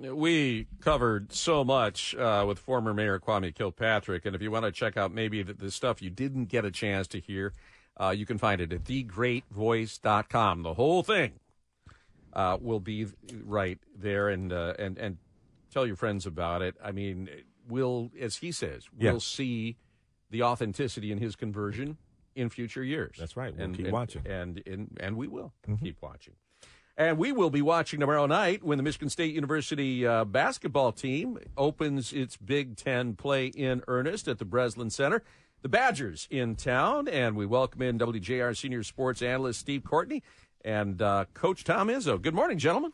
we covered so much uh, with former Mayor Kwame Kilpatrick, and if you want to check out maybe the, the stuff you didn't get a chance to hear, uh, you can find it at thegreatvoice.com. The whole thing uh, will be right there, and uh, and and tell your friends about it. I mean, we'll, as he says, we'll Yeah. see the authenticity in his conversion in future years. That's right. We'll and, keep and- watching. Mm-hmm. and and and we will keep watching. And we will be watching tomorrow night when the Michigan State University uh, basketball team opens its Big Ten play in earnest at the Breslin Center. The Badgers in town, and we welcome in WJR senior sports analyst Steve Courtney and uh, Coach Tom Izzo. Good morning, gentlemen.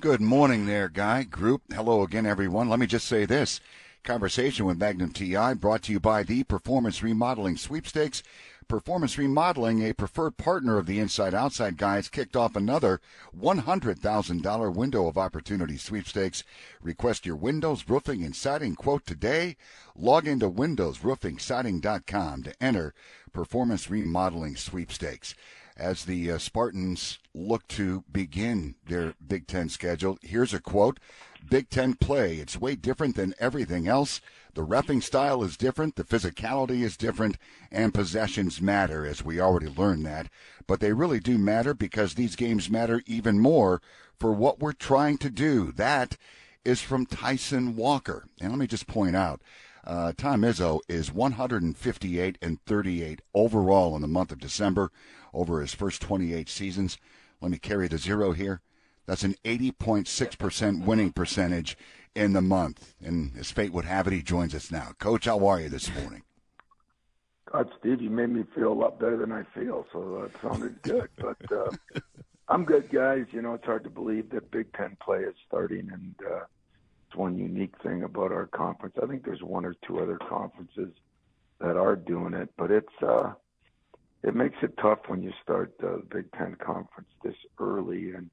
Good morning there, Guy. Group. Hello again, everyone. Let me just say this. Conversation with Magnum TI brought to you by the Performance Remodeling Sweepstakes. Performance Remodeling, a preferred partner of the Inside Outside Guys, kicked off another $100,000 window of opportunity sweepstakes. Request your windows, roofing, and siding quote today. Log into windowsroofingsiding.com to enter Performance Remodeling Sweepstakes as the uh, Spartans look to begin their Big Ten schedule. Here's a quote Big Ten play, it's way different than everything else. The refing style is different, the physicality is different, and possessions matter, as we already learned that. But they really do matter because these games matter even more for what we're trying to do. That is from Tyson Walker. And let me just point out, uh, Tom Izzo is 158 and 38 overall in the month of December over his first 28 seasons. Let me carry the zero here. That's an 80.6% winning percentage in the month. And as fate would have it, he joins us now. Coach, how are you this morning? God, Steve, you made me feel a lot better than I feel, so that sounded good. But uh, I'm good, guys. You know, it's hard to believe that Big Ten play is starting, and uh, one unique thing about our conference. I think there's one or two other conferences that are doing it, but it's uh, it makes it tough when you start the Big Ten conference this early and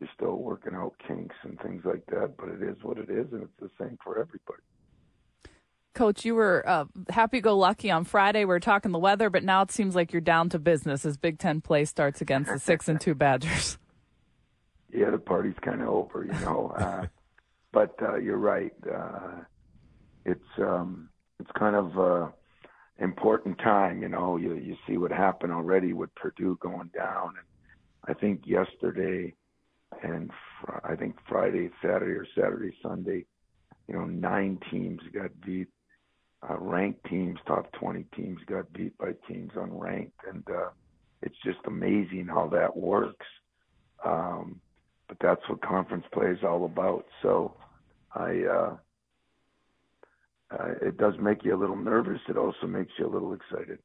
you're still working out kinks and things like that. But it is what it is, and it's the same for everybody. Coach, you were uh, happy-go-lucky on Friday. We were talking the weather, but now it seems like you're down to business as Big Ten play starts against the six and two Badgers. yeah, the party's kind of over, you know. Uh, but uh, you're right. Uh, it's um, it's kind of uh, important time, you know. You you see what happened already with Purdue going down, and I think yesterday and fr- I think Friday, Saturday, or Saturday, Sunday, you know, nine teams got beat. Uh, ranked teams, top 20 teams, got beat by teams unranked, and uh, it's just amazing how that works. Um, but that's what conference play is all about. So I uh, uh, it does make you a little nervous. It also makes you a little excited.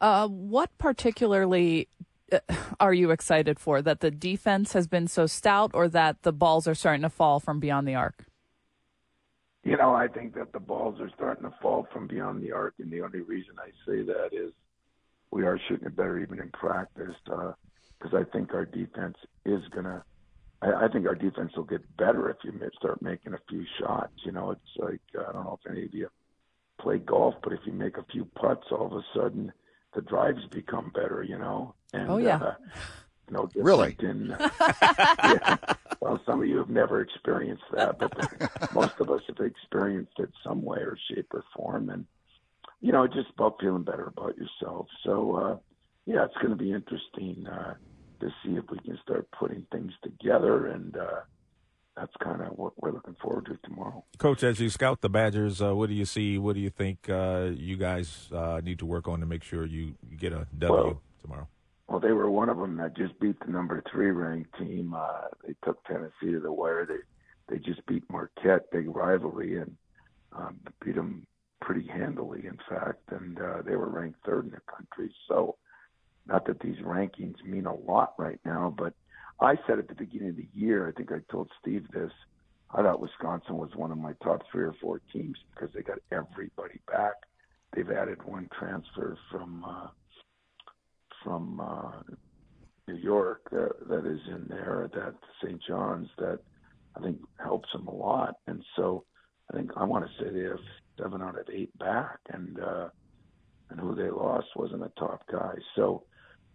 Uh, what particularly uh, are you excited for? That the defense has been so stout, or that the balls are starting to fall from beyond the arc? You know, I think that the balls are starting to fall from beyond the arc, and the only reason I say that is we are shooting it better even in practice because I think our defense is gonna. I, I think our defense will get better if you ma- start making a few shots. You know, it's like I don't know if any of you play golf, but if you make a few putts, all of a sudden the drives become better. You know, and Oh, yeah. uh, no different Really? in yeah. Well, some of you have never experienced that, but most of us have experienced it some way or shape or form. And, you know, just about feeling better about yourself. So, uh, yeah, it's going to be interesting uh, to see if we can start putting things together. And uh, that's kind of what we're looking forward to tomorrow. Coach, as you scout the Badgers, uh, what do you see? What do you think uh, you guys uh, need to work on to make sure you, you get a W Well, tomorrow? Well, they were one of them that just beat the number three ranked team. Uh, they took Tennessee to the wire. They they just beat Marquette, big rivalry, and um, beat them pretty handily, in fact. And uh, they were ranked third in the country. So, not that these rankings mean a lot right now, but I said at the beginning of the year, I think I told Steve this. I thought Wisconsin was one of my top three or four teams because they got everybody back. They've added one transfer from. Uh, from uh, New York that, is in there that St. John's that I think helps them a lot. And so I think I want to say they have seven out of eight back, and uh, and who they lost wasn't a top guy. So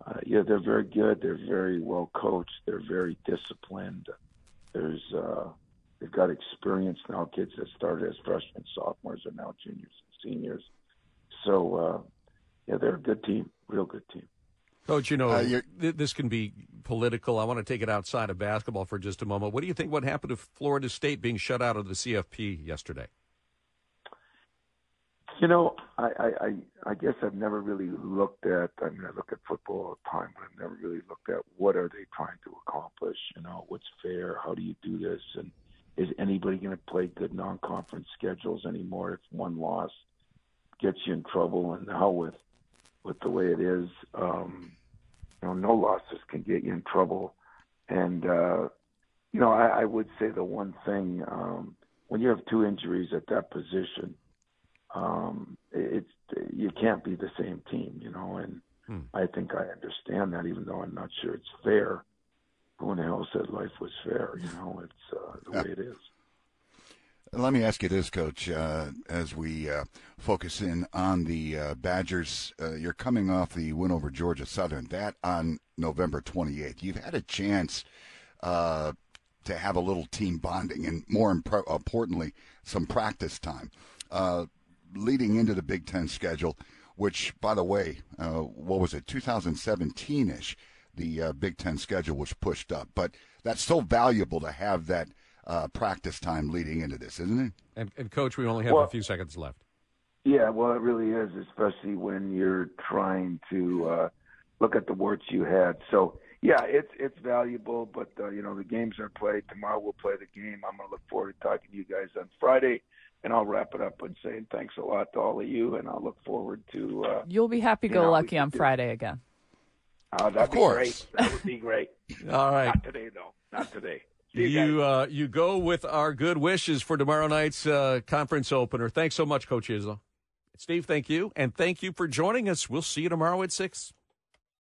uh, yeah, they're very good. They're very well coached. They're very disciplined. There's uh, they've got experience now. Kids that started as freshmen, sophomores are now juniors and seniors. So uh, yeah, they're a good team, real good team. Coach, you know, Uh, you're- th- this can be political. I want to take it outside of basketball for just a moment. What do you think what happened to Florida State being shut out of the CFP yesterday? You know, I, I, I, I guess I've never really looked at. I mean, I look at football all the time, but I've never really looked at what are they trying to accomplish. You know, what's fair? How do you do this? And is anybody going to play good non-conference schedules anymore? If one loss gets you in trouble, and now with with the way it is, um, you know, no losses can get you in trouble. And uh, you know, I, I would say the one thing um, when you have two injuries at that position um, it's you can't be the same team, you know. And Hmm. I think I understand that, even though I'm not sure it's fair. Who in the hell said life was fair? You know, it's uh, the way it is. Let me ask you this, Coach. Uh, as we uh, focus in on the uh, Badgers, uh, you're coming off the win over Georgia Southern. That on November 28th. You've had a chance uh, to have a little team bonding, and more importantly, some practice time. Leading into the Big Ten schedule, which, by the way, uh, what was it, 2017 ish, the uh, Big Ten schedule was pushed up. But that's so valuable to have that uh, practice time leading into this, isn't it? And, and Coach, we only have Well- a few seconds left. Yeah, well, it really is, especially when you're trying to uh, look at the words you had. So, yeah, it's it's valuable, but uh, you know the games are played tomorrow. We'll play the game. I'm going to look forward to talking to you guys on Friday, and I'll wrap it up and saying thanks a lot to all of you, and I'll look forward to. Uh, You'll be happy go lucky on Friday again. uh, that'd Of be course. great. That would be great. All right. Not today, though. Not today. See you. You uh, you go with our good wishes for tomorrow night's uh, conference opener. Thanks so much, Coach Izzo. Steve, thank you, and thank you for joining us. We'll see you tomorrow at six.